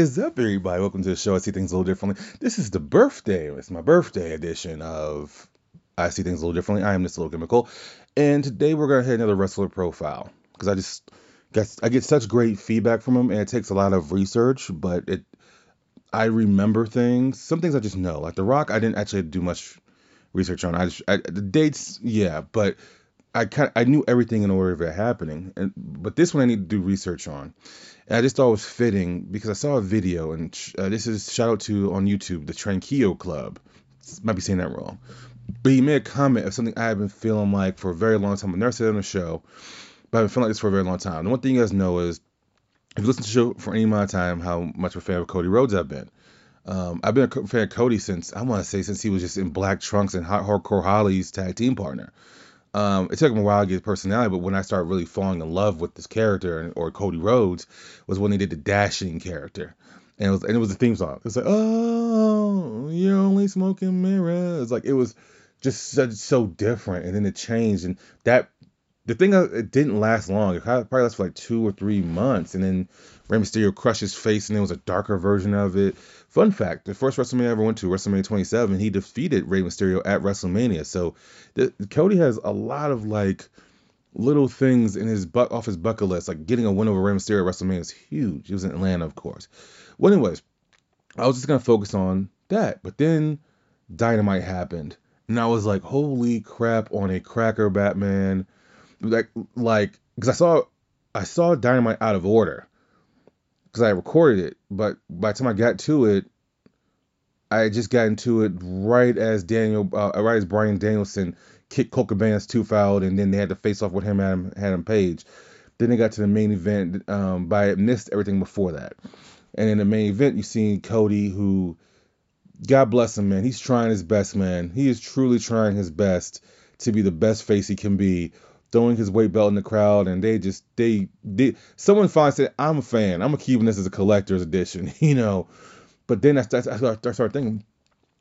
is up, everybody? Welcome to the show. I see things a little differently. This is the birthday. It's my birthday edition of I see things a little differently. I am Mr. Logan McCall, and today we're gonna hit another wrestler profile because I just get I get such great feedback from them, and it takes a lot of research, but it I remember things. Some things I just know. Like The Rock, I didn't actually do much research on. I just I, the dates, yeah, but I kind I knew everything in order of it happening, and but this one I need to do research on. And I just thought it was fitting because I saw a video, and uh, this is shout out to on YouTube the Tranquillo Club. Might be saying that wrong, but he made a comment of something I have been feeling like for a very long time. I've never said it on the show, but I've been feeling like this for a very long time. The one thing you guys know is if you listen to the show for any amount of time, how much of a fan of Cody Rhodes I've been. Um, I've been a fan of Cody since I want to say since he was just in black trunks and Hot Hardcore Holly's tag team partner. Um, it took him a while to get his personality, but when I started really falling in love with this character or Cody Rhodes was when they did the dashing character, and it was and it was the theme song. It's like oh, you're only smoking mirrors. Like it was just so, so different, and then it changed, and that the thing uh, it didn't last long. It probably lasted for like two or three months, and then Rey Mysterio crushed his face, and there was a darker version of it. Fun fact: the first WrestleMania I ever went to, WrestleMania 27, he defeated Rey Mysterio at WrestleMania. So the, Cody has a lot of like little things in his butt off his bucket list, like getting a win over Rey Mysterio at WrestleMania is huge. He was in Atlanta, of course. Well, anyways, I was just gonna focus on that, but then Dynamite happened, and I was like, holy crap! On a cracker, Batman like like because I saw I saw Dynamite out of order because I recorded it, but by the time I got to it, I just got into it right as Daniel, uh, right as Bryan Danielson kicked Cabana's tooth out, and then they had to face off with him Adam, Adam Page. Then they got to the main event, um, I missed everything before that. And in the main event, you seen Cody, who, God bless him, man, he's trying his best, man. He is truly trying his best to be the best face he can be throwing his weight belt in the crowd, and they just they did. Someone finally said, "I'm a fan. I'm keeping this as a collector's edition," you know. But then I, I, I started thinking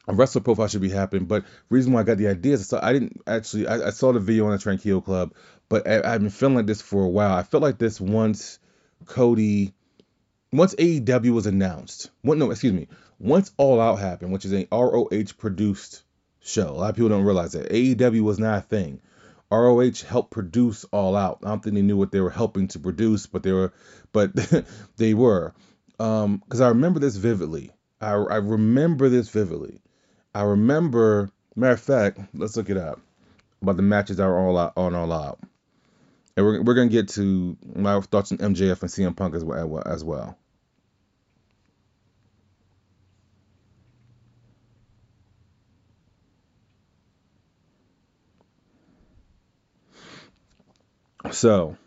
a wrestler profile should be happening. But reason why I got the ideas, so I didn't actually. I, I, saw the video on the Tranquillo Club, but I, have been feeling like this for a while. I felt like this once Cody, once AEW was announced. What? No, excuse me. Once All Out happened, which is a ROH produced show. A lot of people don't realize that AEW was not a thing. ROH helped produce All Out. I don't think they knew what they were helping to produce, but they were, but they were. Because um, I remember this vividly. I, I remember this vividly. I remember. Matter of fact, let's look it up about the matches that are all out on All Out, and we're we're gonna get to my thoughts on MJF and CM Punk as well as well. So,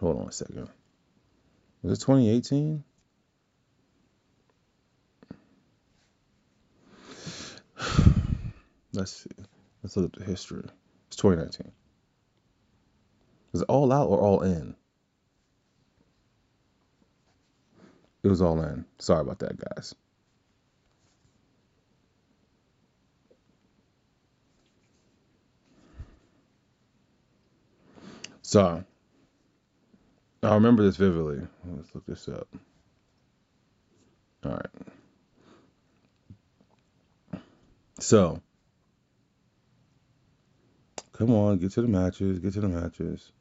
hold on a second. Was it 2018? Let's see. Let's look at the history. It's 2019. Is it all out or all in? It was all in. Sorry about that, guys. So I remember this vividly. Let's look this up. All right. So, come on, get to the matches, get to the matches.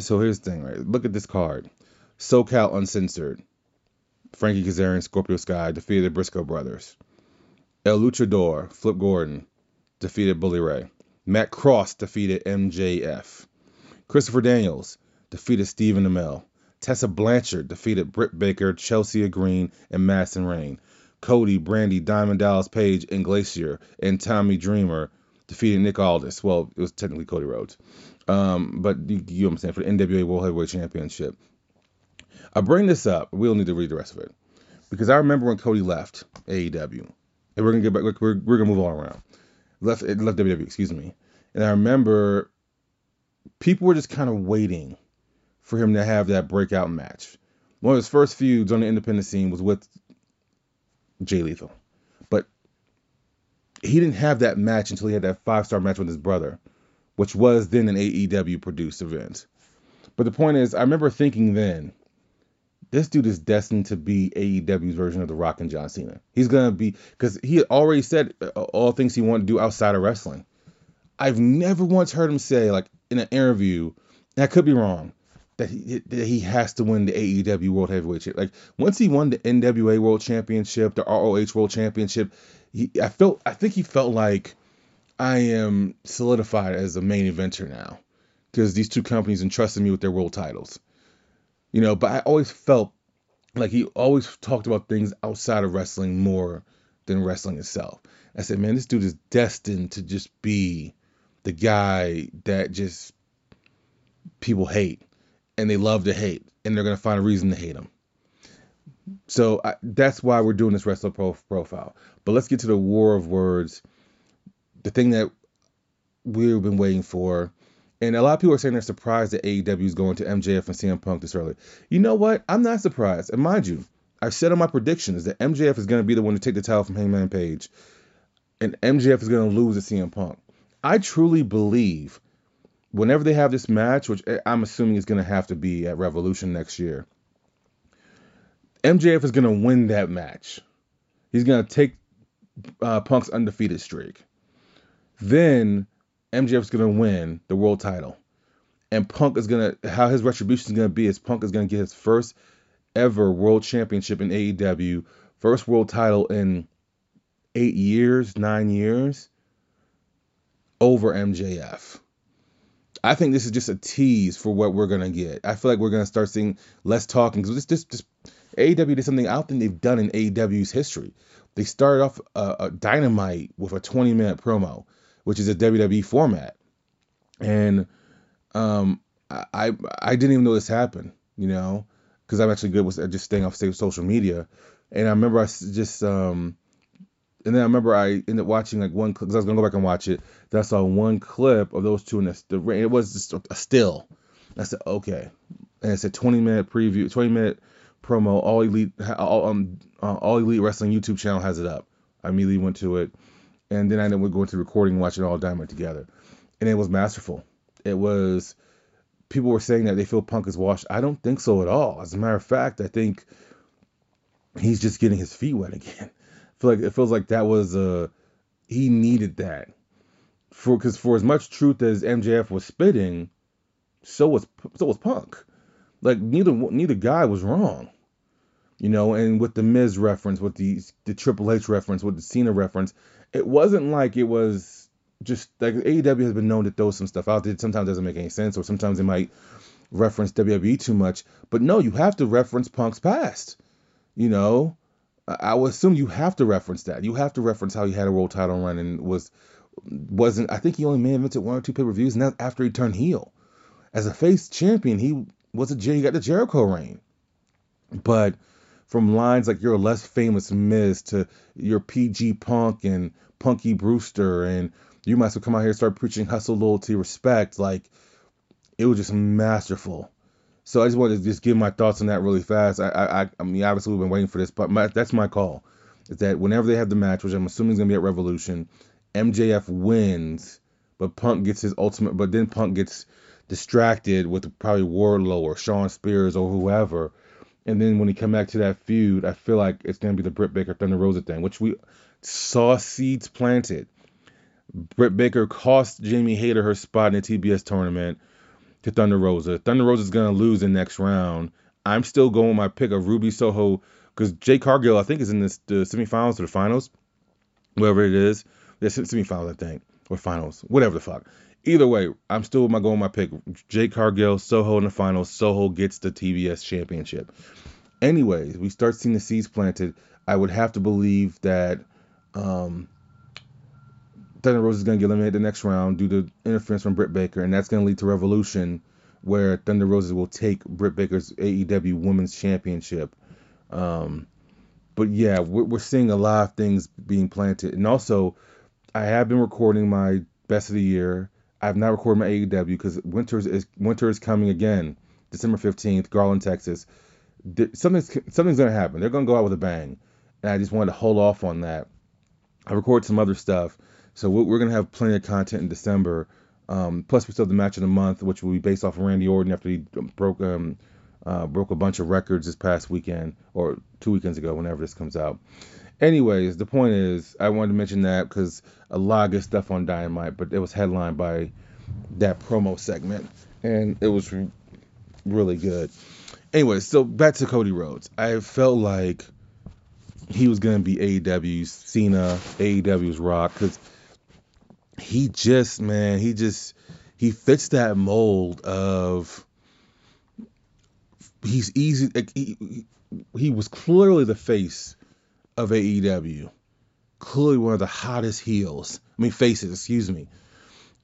So here's the thing, right? Look at this card. SoCal Uncensored. Frankie Kazarian, Scorpio Sky defeated the Briscoe Brothers. El Luchador, Flip Gordon, defeated Bully Ray. Matt Cross defeated MJF. Christopher Daniels defeated Stephen Amell. Tessa Blanchard defeated Britt Baker, Chelsea Green, and Madison Rayne. Cody, Brandi, Diamond Dallas Page, and Glacier, and Tommy Dreamer defeated Nick Aldis. Well, it was technically Cody Rhodes. Um, but you, you understand, for the NWA World Heavyweight Championship. I bring this up. We don't need to read the rest of it. Because I remember when Cody left AEW. And we're going to get back, we're, we're going to move all around left left WWE, excuse me. And I remember people were just kind of waiting for him to have that breakout match. One of his first feuds on the independent scene was with Jay Lethal. But he didn't have that match until he had that five star match with his brother, which was then an AEW produced event. But the point is, I remember thinking then, this dude is destined to be AEW's version of The Rock and John Cena. He's gonna be because he already said uh, all things he wanted to do outside of wrestling. I've never once heard him say like in an interview, and I could be wrong, that he that he has to win the AEW World Heavyweight Championship. Like once he won the NWA World Championship, the ROH World Championship, he, I felt I think he felt like I am solidified as a main eventer now because these two companies entrusted me with their world titles. You know, but I always felt like he always talked about things outside of wrestling more than wrestling itself. I said, man, this dude is destined to just be the guy that just people hate and they love to hate and they're going to find a reason to hate him. So I, that's why we're doing this wrestler pro- profile. But let's get to the war of words. The thing that we've been waiting for. And a lot of people are saying they're surprised that AEW is going to MJF and CM Punk this early. You know what? I'm not surprised. And mind you, I've said on my predictions that MJF is going to be the one to take the title from Hangman Page, and MJF is going to lose to CM Punk. I truly believe whenever they have this match, which I'm assuming is going to have to be at Revolution next year, MJF is going to win that match. He's going to take uh, Punk's undefeated streak. Then MJF is to win the world title. And Punk is to, how his retribution is to be is Punk is to get his first ever world championship in AEW, first world title in eight years, nine years over MJF. I think this is just a tease for what we're gonna get. I feel like we're gonna start seeing less talking because this, this, this AEW did something I don't think they've done in AEW's history. They started off a, a Dynamite with a 20 minute promo, which is a WWE format, and um, I I didn't even know this happened, you know, because I'm actually good with just staying off social media, and I remember I just um and then I remember I ended up watching like one because I was gonna go back and watch it. Then I saw one clip of those two in the, the it was just a still. I said okay, and it's a 20 minute preview, 20 minute promo. All elite, all um, uh, all elite wrestling YouTube channel has it up. I immediately went to it, and then I ended up going to recording watching all Dynamite together, and it was masterful. It was people were saying that they feel Punk is washed. I don't think so at all. As a matter of fact, I think he's just getting his feet wet again feel like it feels like that was uh he needed that for because for as much truth as MJF was spitting, so was so was Punk. Like neither neither guy was wrong, you know. And with the Miz reference, with the the Triple H reference, with the Cena reference, it wasn't like it was just like AEW has been known to throw some stuff out there. Sometimes doesn't make any sense, or sometimes it might reference WWE too much. But no, you have to reference Punk's past. You know, I would assume you have to reference that. You have to reference how he had a world title run and was wasn't. I think he only main evented one or two pay per views, and that's after he turned heel. As a face champion, he was a he got the Jericho reign. But from lines like you're a less famous Miz to your PG Punk and Punky Brewster, and you might as well come out here and start preaching hustle, loyalty, respect. Like it was just masterful. So I just wanted to just give my thoughts on that really fast. I I, I mean obviously we've been waiting for this, but my, that's my call. Is that whenever they have the match, which I'm assuming is gonna be at Revolution, MJF wins, but Punk gets his ultimate. But then Punk gets distracted with probably Wardlow or Shawn Spears or whoever. And then when he come back to that feud, I feel like it's gonna be the Britt Baker Thunder Rosa thing, which we saw seeds planted. Britt Baker cost Jamie Hayter her spot in the TBS tournament to Thunder Rosa. Thunder Rosa is going to lose the next round. I'm still going my pick of Ruby Soho because Jade Cargill, I think, is in this, the semifinals or the finals, whatever it is. The semifinals, I think, or finals, whatever the fuck. Either way, I'm still with my going my pick. Jade Cargill, Soho in the finals. Soho gets the TBS championship. Anyways, we start seeing the seeds planted. I would have to believe that um, Thunder Rosa is going to get eliminated the next round due to interference from Britt Baker, and that's going to lead to Revolution, where Thunder Rosa will take Britt Baker's AEW Women's Championship. Um, but yeah, we're, we're seeing a lot of things being planted, and also I have been recording my best of the year. I've not recorded my AEW because winter is winter is coming again. December 15th, Garland, Texas. Something's something's gonna happen. They're gonna go out with a bang, and I just wanted to hold off on that. I recorded some other stuff, so we're gonna have plenty of content in December. Um, plus, we still have the match of the month, which will be based off of Randy Orton after he broke um, uh, broke a bunch of records this past weekend or two weekends ago, whenever this comes out. Anyways, the point is, I wanted to mention that because a lot of good stuff on Dynamite, but it was headlined by that promo segment, and it was really good. Anyway, so back to Cody Rhodes. I felt like he was gonna be AEW's Cena, AEW's Rock, because he just, man, he just he fits that mold of he's easy. He, he was clearly the face of AEW, clearly one of the hottest heels. I mean faces, excuse me.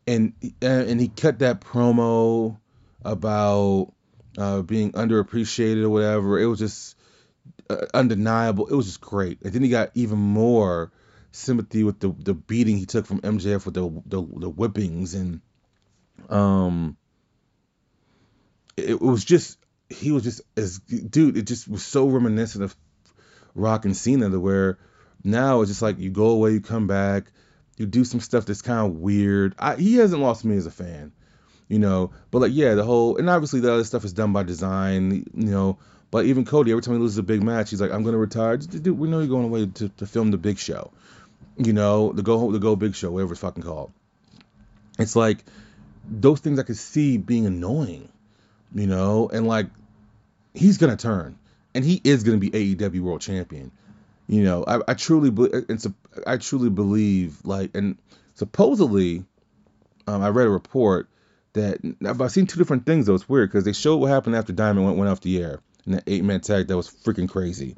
And and he cut that promo about uh, being underappreciated or whatever. It was just uh, undeniable. It was just great. And then he got even more sympathy with the the beating he took from MJF with the the, the whippings and um it, it was just he was just as dude it just was so reminiscent of Rock and Cena to where now it's just like you go away you come back you do some stuff that's kind of weird. I, he hasn't lost me as a fan you know but like yeah the whole and obviously the other stuff is done by design you know but even Cody every time he loses a big match he's like I'm gonna retire. Dude we know you're going away to, to film the big show you know, the go the go big show, whatever it's fucking called. It's like those things I could see being annoying, you know, and like he's gonna turn, and he is gonna be AEW World Champion. You know, I, I truly believe, and I truly believe, like, and supposedly, um, I read a report that I've seen two different things though. It's weird because they showed what happened after Dynamite went, went off the air in that eight man tag that was freaking crazy.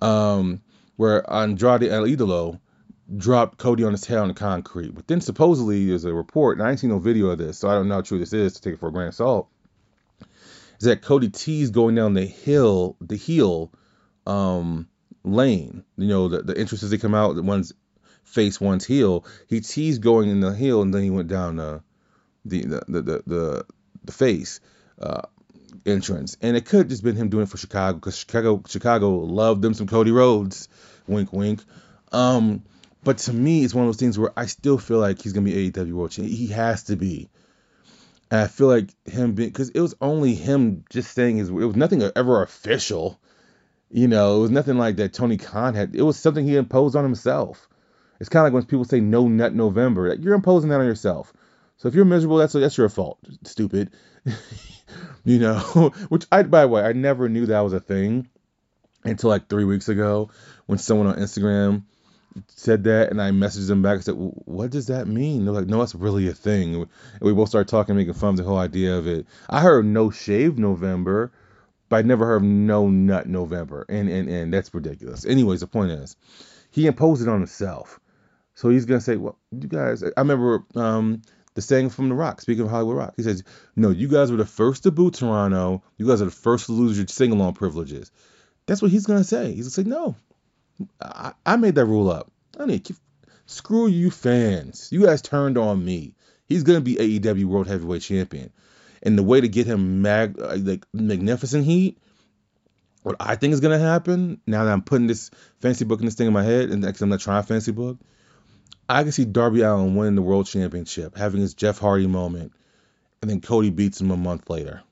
Um, where Andrade El Idolo dropped Cody on his head on the concrete. But then supposedly there's a report, and I ain't seen no video of this, so I don't know how true this is to take it for a grain of salt. Is that Cody teased going down the hill, the heel um, lane. You know, the, the entrances they come out, the one's face, one's heel. He teased going in the heel, and then he went down the the the the the, the face. Uh, entrance, and it could just been him doing it for Chicago because Chicago Chicago loved them some Cody Rhodes, wink wink. Um, but to me, it's one of those things where I still feel like he's gonna be AEW World Champion. He has to be. And I feel like him being because it was only him just saying his. It was nothing ever official. You know, it was nothing like that. Tony Khan had. It was something he imposed on himself. It's kind of like when people say "No Nut November." Like you're imposing that on yourself. So if you're miserable, that's that's your fault. Stupid. you know, which I by the way, I never knew that was a thing until like three weeks ago when someone on Instagram said that, and I messaged them back and said, "What does that mean?" They're like, "No, that's really a thing." And we both started talking, making fun of the whole idea of it. I heard "No Shave November," but I never heard "No Nut November," and and and that's ridiculous. Anyways, the point is, he imposed it on himself, so he's gonna say, "Well, you guys," I remember um, the saying from The Rock. Speaking of Hollywood Rock, he says, "No, you guys were the first to boo Toronto. You guys are the first to lose your sing-along privileges." That's what he's gonna say. He's gonna say, "No, I, I made that rule up. I mean, screw you fans. You guys turned on me. He's gonna be AEW World Heavyweight Champion, and the way to get him mag uh, like magnificent heat. What I think is gonna happen now that I'm putting this fancy book in this thing in my head, and actually I'm not trying fancy book. I can see Darby Allin winning the World Championship, having his Jeff Hardy moment, and then Cody beats him a month later.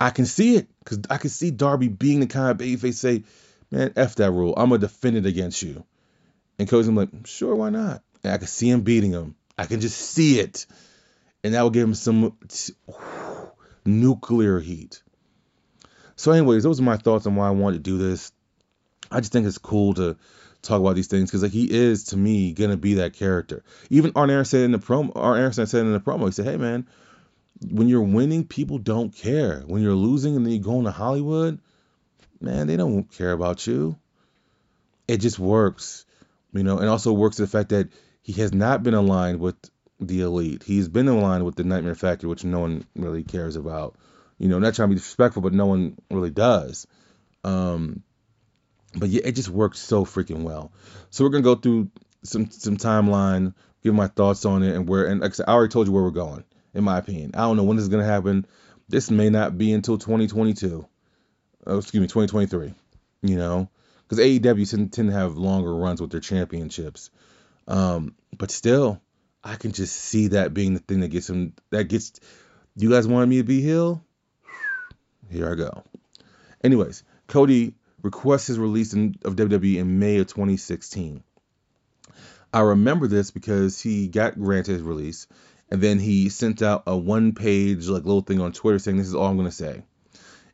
I can see it because I can see Darby being the kind of babyface say, "Man, f that rule. I'm gonna defend it against you." And Cody's like, "Sure, why not?" And I can see him beating him. I can just see it, and that will give him some nuclear heat. So, anyways, those are my thoughts on why I wanted to do this. I just think it's cool to talk about these things because like he is to me gonna be that character. Even Arn Anderson said in the promo, Arn Anderson said in the promo, he said, "Hey man." When you're winning, people don't care. When you're losing and then you go into Hollywood, man, they don't care about you. It just works, you know, and also works the fact that he has not been aligned with the elite. He's been aligned with the Nightmare Factory, which no one really cares about. You know, not trying to be disrespectful, but no one really does. Um, but yeah, it just works so freaking well. So we're gonna go through some some timeline, give my thoughts on it, and where and like I, said, I already told you where we're going in my opinion. I don't know when this is going to happen. This may not be until 2022. Oh, excuse me, 2023. You know, because AEW tend, tend to have longer runs with their championships. Um, but still, I can just see that being the thing that gets him. That gets. You guys wanted me to be heel? Here I go. Anyways, Cody requests his release in, of WWE in May of 2016. I remember this because he got granted his release, and then he sent out a one-page like little thing on Twitter saying, "This is all I'm to say."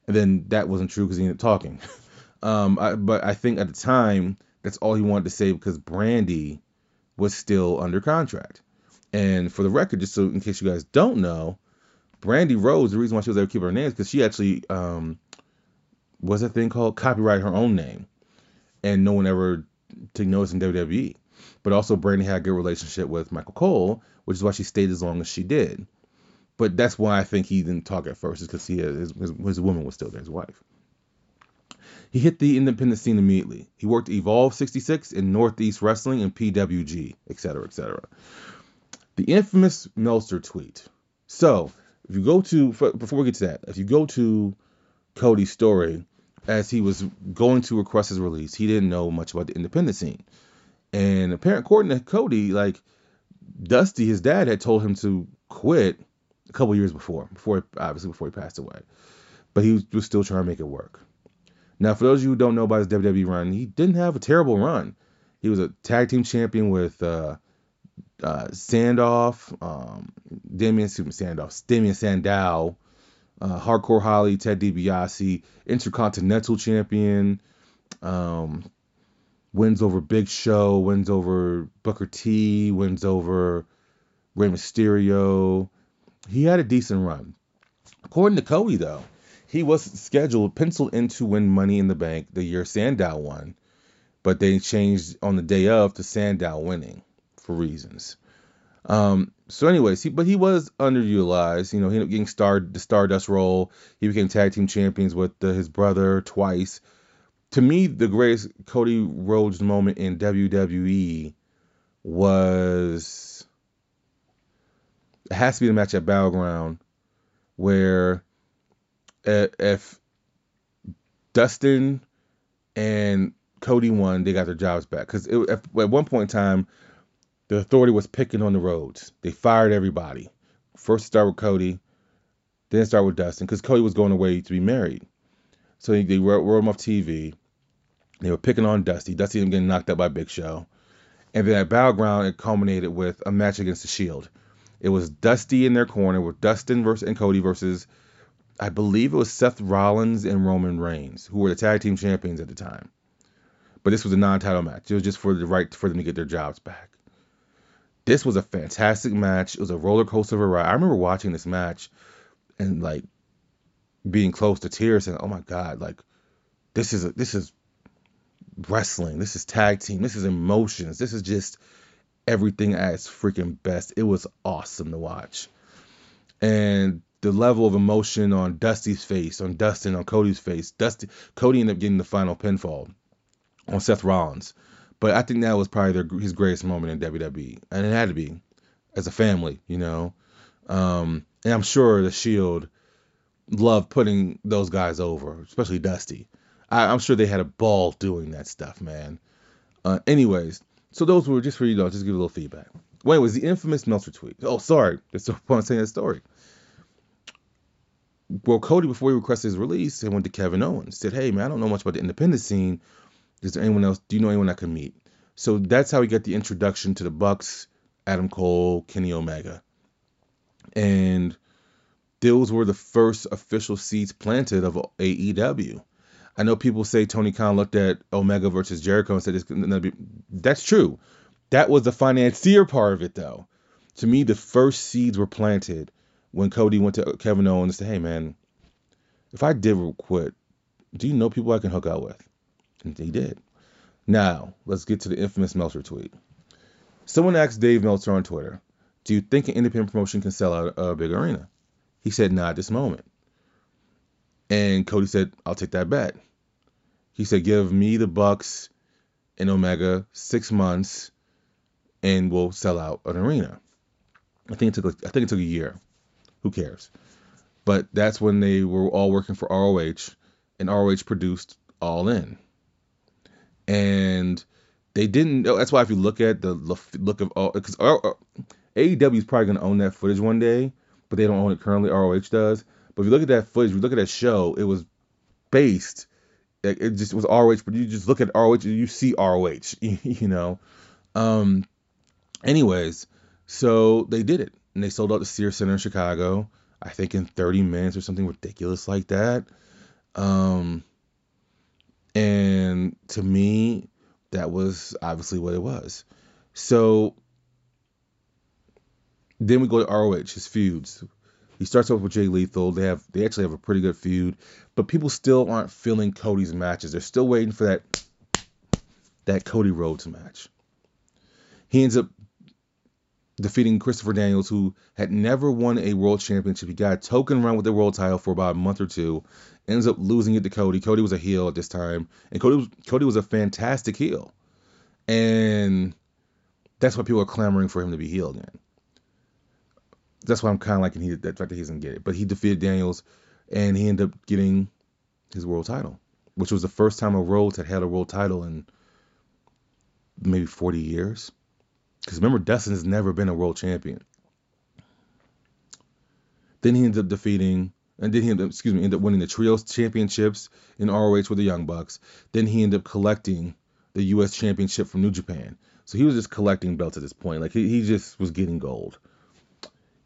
And then that wasn't true because he ended up talking. um, I, but I think at the time that's all he wanted to say because Brandi was still under contract. And for the record, just so in case you guys don't know, Brandi Rhodes, the reason why she was able to keep her name is because she actually um, was a thing called copyright her own name, and no one ever took notice in WWE. But also, Brandi had a good relationship with Michael Cole, which is why she stayed as long as she did. But that's why I think he didn't talk at first, is because he his, his, his woman was still there, his wife. He hit the independent scene immediately. He worked Evolve 66 in Northeast Wrestling and PWG, etc., etc. The infamous Meltzer tweet. So, if you go to, before we get to that, if you go to Cody's story, as he was going to request his release, he didn't know much about the independent scene. And apparently, according to Cody, like Dusty, his dad, had told him to quit a couple years before, before obviously before he passed away. But he was still trying to make it work. Now, for those of you who don't know about his WWE run, he didn't have a terrible run. He was a tag team champion with uh, uh, Sandoff, um, Damien Sandoff, Damien Sandow, uh, Hardcore Holly, Ted DiBiase, Intercontinental Champion, um, wins over Big Show, wins over Booker T, wins over Rey Mysterio. He had a decent run. According to Cody, though, he was scheduled, penciled in to win Money in the Bank the year Sandow won, but they changed on the day of to Sandow winning for reasons. Um, so, anyways, he but he was underutilized. You know, he ended up getting starred the Stardust role. He became tag team champions with the, his brother twice. To me, the greatest Cody Rhodes moment in WWE was it has to be the match at Battleground where if Dustin and Cody won, they got their jobs back. Because at one point in time, the authority was picking on the Rhodes. They fired everybody. First start with Cody, then start with Dustin, because Cody was going away to be married. So they, they wrote, wrote him off TV. They were picking on Dusty. Dusty ended getting knocked out by Big Show. And then at Battleground, it culminated with a match against the Shield. It was Dusty in their corner with Dustin versus and Cody versus, I believe it was Seth Rollins and Roman Reigns, who were the tag team champions at the time. But this was a non-title match. It was just for the right for them to get their jobs back. This was a fantastic match. It was a roller coaster of a ride. I remember watching this match and like being close to tears and oh my god, like this is a, this is wrestling. This is tag team. This is emotions. This is just everything at its freaking best. It was awesome to watch. And the level of emotion on Dusty's face, on Dustin, on Cody's face. Dusty Cody ended up getting the final pinfall on Seth Rollins. But I think that was probably their, his greatest moment in WWE, and it had to be as a family, you know. Um, and I'm sure the Shield loved putting those guys over, especially Dusty. I, am sure they had a ball doing that stuff, man. Uh, anyways, so those were just for you know, just give a little feedback. Well, it was the infamous Meltzer tweet. Oh, sorry, that's the point of saying that story. Well, Cody, before he requested his release, he went to Kevin Owens. Said, "Hey, man, I don't know much about the independent scene, is there anyone else? Do you know anyone I can meet? So that's how we get the introduction to the Bucks, Adam Cole, Kenny Omega. And those were the first official seeds planted of AEW. I know people say Tony Khan looked at Omega versus Jericho and said be that's true. That was the financier part of it though. To me, the first seeds were planted when Cody went to Kevin Owens and said, Hey man, if I did quit, do you know people I can hook out with? And he did. Now, let's get to the infamous Meltzer tweet. Someone asked Dave Meltzer on Twitter, Do you think an independent promotion can sell out a big arena? He said, Not at this moment. And Cody said, I'll take that bet. He said, Give me the Bucks and Omega six months and we'll sell out an arena. I think it took I think it took a year. Who cares? But that's when they were all working for ROH, and ROH produced All In. And they didn't. oh, That's why if you look at the look of all, because uh, AEW is probably going to own that footage one day, but they don't own it currently. ROH does. But if you look at that footage, if you look at that show, it was based. It just was ROH, but you just look at ROH, you see ROH. You know. Um. Anyways, so they did it, and they sold out the Sears Center in Chicago. I think in 30 minutes or something ridiculous like that. Um. And to me, that was obviously what it was. So then we go to ROH, his feuds. He starts off with Jay Lethal. They have they actually have a pretty good feud, but people still aren't feeling Cody's matches. They're still waiting for that that Cody Rhodes match. He ends up defeating Christopher Daniels, who had never won a world championship. He got a token run with the world title for about a month or two, ends up losing it to Cody. Cody was a heel at this time, and Cody was, Cody was a fantastic heel, and that's why people are clamoring for him to be heel again. That's why I'm kind of liking he, the fact that he doesn't get it. But he defeated Daniels, and he ended up getting his world title, which was the first time a Rhodes had had a world title in maybe 40 years. Because remember, Dustin has never been a world champion. Then he ended up defeating, and then he ended up, excuse me, ended up winning the trios championships in ROH with the Young Bucks. Then he ended up collecting the U.S. championship from New Japan. So he was just collecting belts at this point. Like he, he just was getting gold.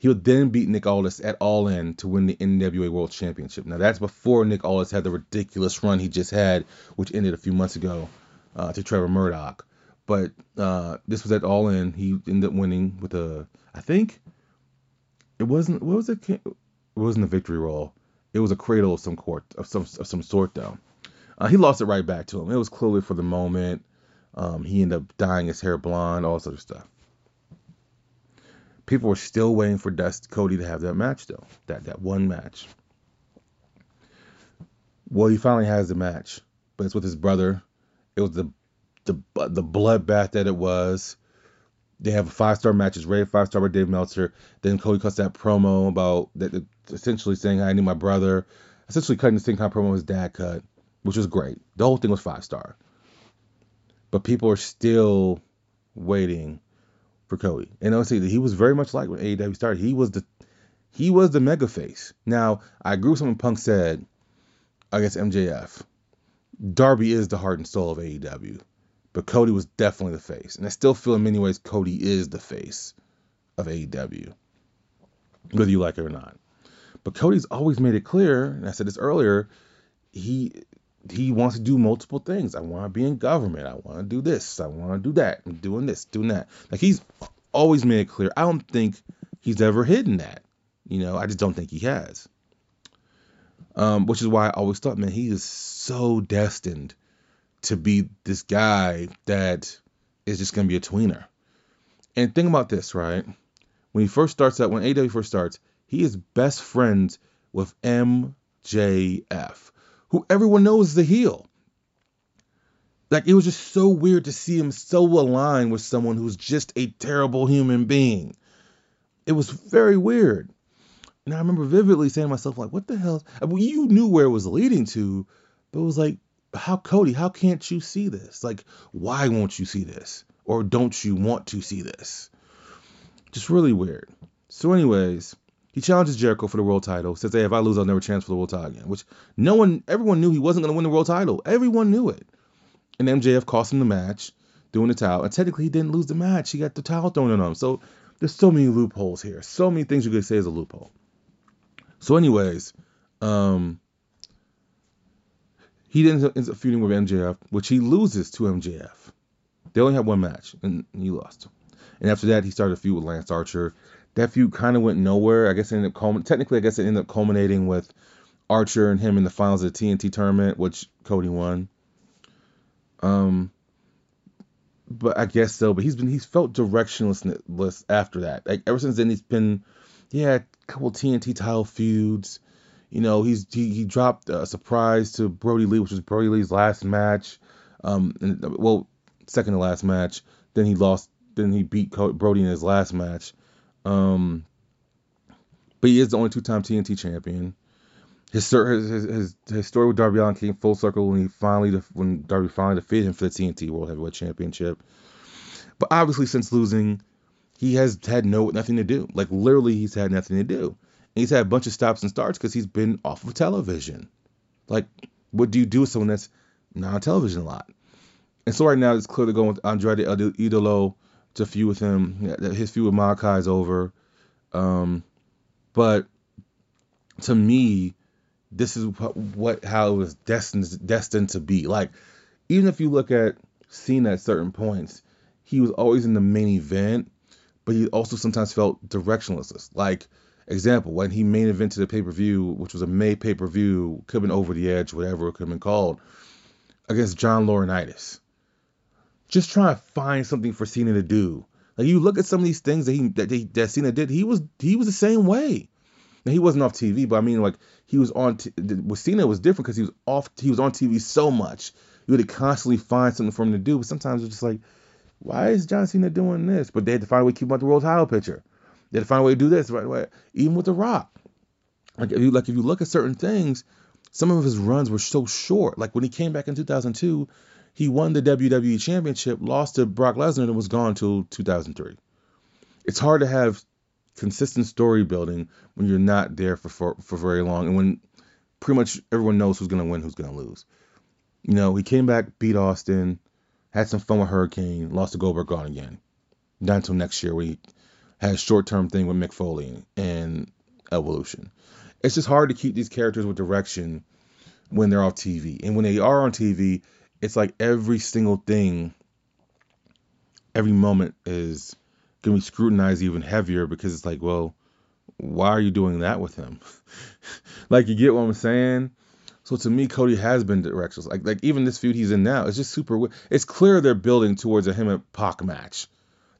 He would then beat Nick Aldis at All In to win the NWA World Championship. Now that's before Nick Aldis had the ridiculous run he just had, which ended a few months ago uh, to Trevor Murdoch. But uh, this was at All In. He ended up winning with a, I think it wasn't. What was it? It wasn't a victory roll. It was a cradle of some court of some of some sort though. Uh, he lost it right back to him. It was clearly for the moment. Um, he ended up dyeing his hair blonde, all sort of stuff. People were still waiting for Dust Cody to have that match though. That that one match. Well, he finally has the match, but it's with his brother. It was the the the bloodbath that it was. They have a five star match. It's rated five star by Dave Meltzer. Then Cody cuts that promo about that, essentially saying I need my brother. Essentially cutting the same kind of promo his dad cut, which was great. The whole thing was five star. But people are still waiting for Cody. And that he was very much like when AEW started. He was the he was the mega face. Now, I agree with something Punk said against MJF. Darby is the heart and soul of AEW. But Cody was definitely the face. And I still feel in many ways Cody is the face of AEW. Whether you like it or not. But Cody's always made it clear, and I said this earlier, he he wants to do multiple things. I want to be in government. I want to do this. I want to do that. I'm doing this, doing that. Like he's always made it clear. I don't think he's ever hidden that. You know, I just don't think he has. Um, which is why I always thought, man, he is so destined to be this guy that is just to be a tweener. And think about this, right? When he first starts out, when AW first starts, he is best friends with MJF, who everyone knows is the heel. Like it was just so weird to see him so aligned with someone who's just a terrible human being. It was very weird. And I remember vividly saying to myself, like, what the hell? I mean, you knew where it was leading to, but it was like, how Cody, how can't you see this? Like, why won't you see this? Or don't you want to see this? Just really weird. So, anyways, he challenges Jericho for the world title. Says, "Hey, if I lose, I'll never chance for the world title again." Which no one, everyone knew he wasn't going to win the world title. Everyone knew it. And MJF cost him the match, doing the towel. And technically, he didn't lose the match. He got the towel thrown on him. So there's so many loopholes here. So many things you could say is a loophole. So, anyways, um, he then ends up feuding with MJF, which he loses to MJF. They only had one match, and he lost. And after that, he started a feud with Lance Archer. That feud kind of went nowhere. I guess it ended up culmin- technically, I guess it ended up culminating with Archer and him in the finals of the TNT tournament, which Cody won. Um, but I guess so. But he's been he's felt directionless after that. Like ever since then, he's been yeah, a couple TNT title feuds. You know, he's he, he dropped a surprise to Brodie Lee, which was Brodie Lee's last match. Um, and, well, second to last match. Then he lost. Then he beat Brodie in his last match. Um, but he is the only two-time TNT champion. His, his his his story with Darby Allin came full circle when he finally when Darby finally defeated him for the TNT World Heavyweight Championship. But obviously, since losing, he has had no nothing to do. Like literally, he's had nothing to do. And he's had a bunch of stops and starts because he's been off of television. Like, what do you do with someone that's not on television a lot? And so right now, it's clearly going with Andrade Idolo to feud with him. His feud with Malakai is over. Um, but to me, this is what, how it was destined destined to be. Like, even if you look at Cena at certain points, he was always in the main event, but he also sometimes felt directionless. Like, example, when he main evented the pay per view, which was a May pay per view, could have been over the edge, whatever it could have been called, against John Laurinaitis. Just trying to find something for Cena to do. Like you look at some of these things that he that, he, that Cena did, he was he was the same way. Now he wasn't off TV, but I mean like he was on. T- with Cena was different because he was off. He was on TV so much. You had to constantly find something for him to do. But sometimes it's just like, why is John Cena doing this? But they had to find a way to keep him out the world title picture. They had to find a way to do this right away. Even with The Rock, like if you like if you look at certain things, some of his runs were so short. Like when he came back in 2002, he won the WWE Championship, lost to Brock Lesnar, and was gone until 2003. It's hard to have consistent story building when you're not there for, for, for very long and when pretty much everyone knows who's going to win, who's going to lose. You know, he came back, beat Austin, had some fun with Hurricane, lost to Goldberg, gone again. Not until next year, we had a short term thing with Mick Foley and Evolution. It's just hard to keep these characters with direction when they're off TV. And when they are on TV, it's like every single thing, every moment is going to be scrutinized even heavier because it's like, well, why are you doing that with him? like, you get what I'm saying? So to me, Cody has been directionless. Like, like even this feud he's in now, it's just super. It's clear they're building towards a him and Pac match.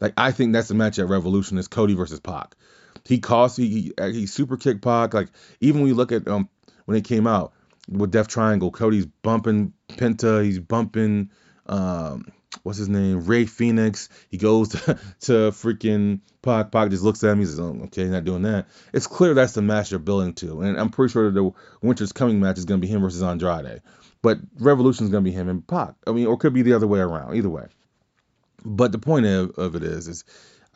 Like, I think that's the match at Revolution is Cody versus Pac. He cost he he, he super kicked Pac. Like even when you look at um when it came out, with Death Triangle. Cody's bumping Penta. He's bumping um, what's his name? Rey Fénix. He goes to, to freaking Pac. Pac just looks at him. He says, oh, okay, not doing that. It's clear that's the match they're building to. And I'm pretty sure the Winter's Coming match is going to be him versus Andrade. But Revolution is going to be him and Pac. I mean, or could be the other way around. Either way. But the point of, of it is, is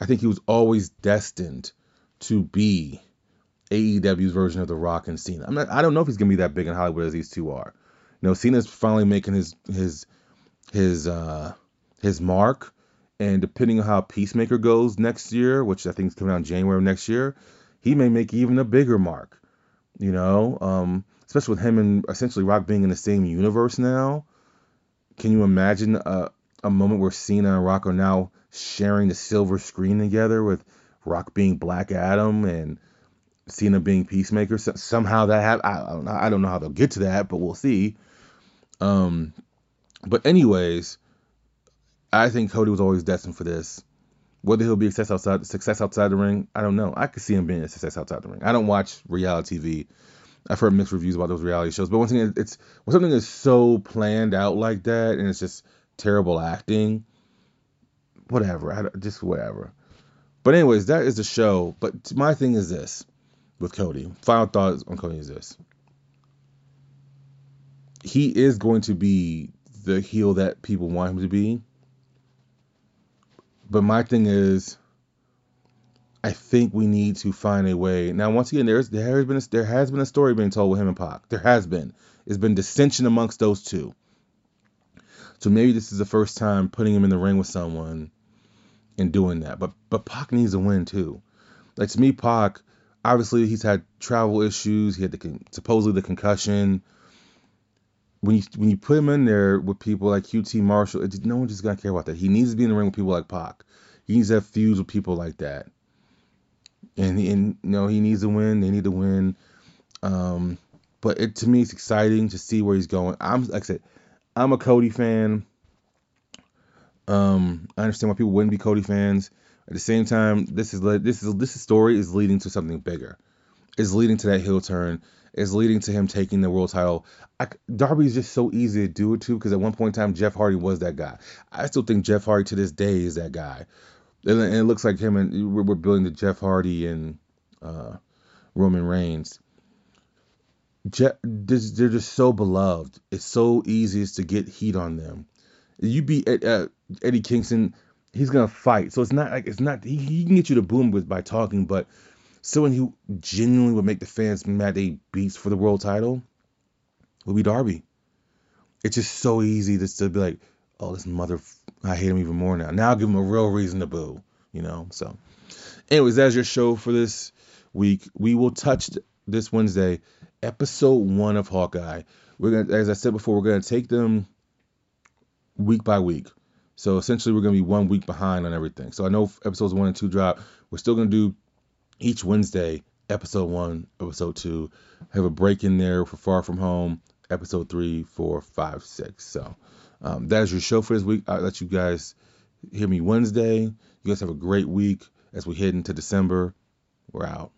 I think he was always destined to be AEW's version of The Rock and Cena. I'm not, I don't know if he's gonna be that big in Hollywood as these two are. You know, Cena's finally making his his his uh his mark, and depending on how Peacemaker goes next year, which I think is coming out in January of next year, he may make even a bigger mark. You know, um, especially with him and essentially Rock being in the same universe now. Can you imagine a, a moment where Cena and Rock are now sharing the silver screen together with Rock being Black Adam and Cena being Peacemaker. So, somehow that have I, I, don't know. I don't know how they'll get to that, but we'll see. Um, but anyways, I think Cody was always destined for this. Whether he'll be success outside success outside the ring, I don't know. I could see him being a success outside the ring. I don't watch reality TV. I've heard mixed reviews about those reality shows, but once again, it's when something is so planned out like that, and it's just terrible acting. Whatever, I, just whatever. But anyways, that is the show. But my thing is this: with Cody. Final thoughts on Cody is this. He is going to be the heel that people want him to be. But my thing is, I think we need to find a way. Now, once again, there's there has been a, there has been a story being told with him and Pac. There has been. It's been dissension amongst those two. So maybe this is the first time putting him in the ring with someone and doing that. But but Pac needs a win too. Like to me, Pac obviously he's had travel issues. He had the con- supposedly the concussion. When you when you put him in there with people like QT Marshall, no one just gonna care about that. He needs to be in the ring with people like Pac. He needs to have feuds with people like that. And and you know he needs to win. They need to win. Um, but it to me it's exciting to see where he's going. I'm like I said, I'm a Cody fan. Um, I understand why people wouldn't be Cody fans. At the same time, this is this is this story is leading to something bigger. Is leading to that heel turn. Is leading to him taking the world title. I, Darby is just so easy to do it to because at one point in time Jeff Hardy was that guy. I still think Jeff Hardy to this day is that guy. And, and it looks like him and we're, we're building the Jeff Hardy and uh, Roman Reigns. Je- they're just so beloved. It's so easy to get heat on them. You beat uh, Eddie Kingston, he's gonna fight. So it's not like it's not he, he can get you to boom with by talking, but someone who genuinely would make the fans mad they beats for the world title would be Darby. It's just so easy to still be like, oh, this mother, I hate him even more now. Now I'll give him a real reason to boo, you know. So, anyways, that's your show for this week. We will touch this Wednesday episode one of Hawkeye. We're gonna, as I said before, we're gonna take them week by week. So essentially, we're gonna be one week behind on everything. So I know episodes one and two drop. We're still gonna do each Wednesday episode one, episode two. Have a break in there for Far From Home, episode three, four, five, six. So um, that is your show for this week. I'll let you guys hear me Wednesday. You guys have a great week as we head into December. We're out.